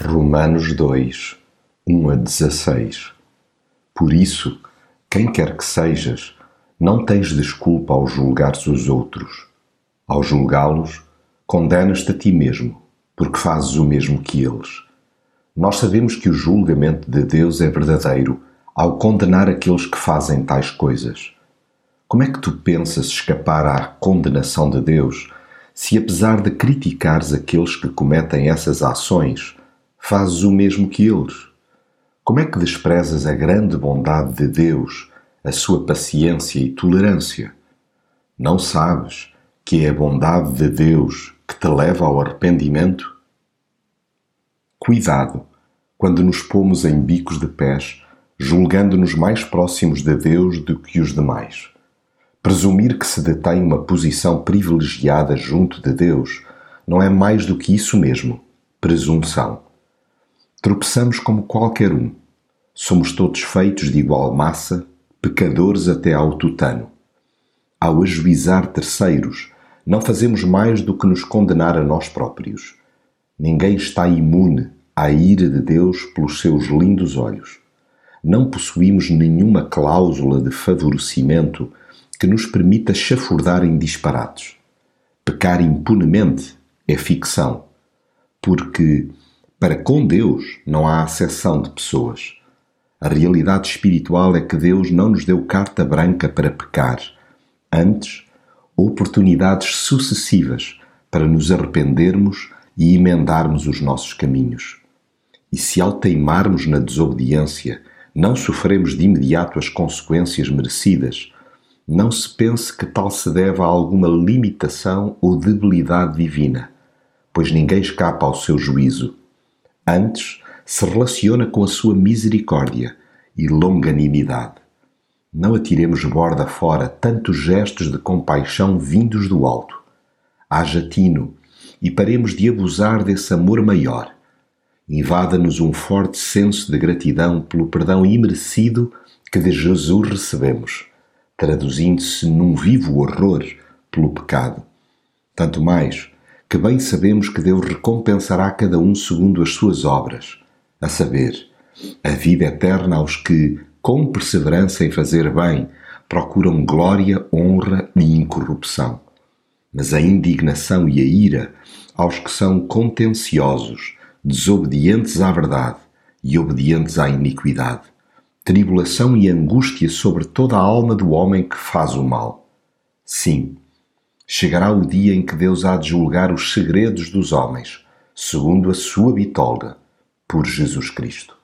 Romanos 2, 1 a 16 Por isso, quem quer que sejas, não tens desculpa ao julgares os outros. Ao julgá-los, condenas-te a ti mesmo, porque fazes o mesmo que eles. Nós sabemos que o julgamento de Deus é verdadeiro ao condenar aqueles que fazem tais coisas. Como é que tu pensas escapar à condenação de Deus se, apesar de criticares aqueles que cometem essas ações, fazes o mesmo que eles? Como é que desprezas a grande bondade de Deus, a sua paciência e tolerância? Não sabes que é a bondade de Deus que te leva ao arrependimento? Cuidado quando nos pomos em bicos de pés, julgando-nos mais próximos de Deus do que os demais. Presumir que se detém uma posição privilegiada junto de Deus não é mais do que isso mesmo, presunção. Tropeçamos como qualquer um. Somos todos feitos de igual massa, pecadores até ao tutano. Ao ajuizar terceiros, não fazemos mais do que nos condenar a nós próprios. Ninguém está imune à ira de Deus pelos seus lindos olhos. Não possuímos nenhuma cláusula de favorecimento que nos permita chafurdar em disparates. Pecar impunemente é ficção, porque para com Deus não há acessão de pessoas. A realidade espiritual é que Deus não nos deu carta branca para pecar, antes, oportunidades sucessivas para nos arrependermos e emendarmos os nossos caminhos. E se ao teimarmos na desobediência não sofremos de imediato as consequências merecidas, não se pense que tal se deve a alguma limitação ou debilidade divina, pois ninguém escapa ao seu juízo. Antes, se relaciona com a sua misericórdia e longanimidade. Não atiremos borda fora tantos gestos de compaixão vindos do alto. Haja tino e paremos de abusar desse amor maior invada-nos um forte senso de gratidão pelo perdão imerecido que de Jesus recebemos, traduzindo-se num vivo horror pelo pecado. Tanto mais que bem sabemos que Deus recompensará cada um segundo as suas obras, a saber, a vida eterna aos que, com perseverança em fazer bem, procuram glória, honra e incorrupção, mas a indignação e a ira aos que são contenciosos, desobedientes à verdade e obedientes à iniquidade, tribulação e angústia sobre toda a alma do homem que faz o mal. Sim, chegará o dia em que Deus há de julgar os segredos dos homens, segundo a sua bitolga, por Jesus Cristo.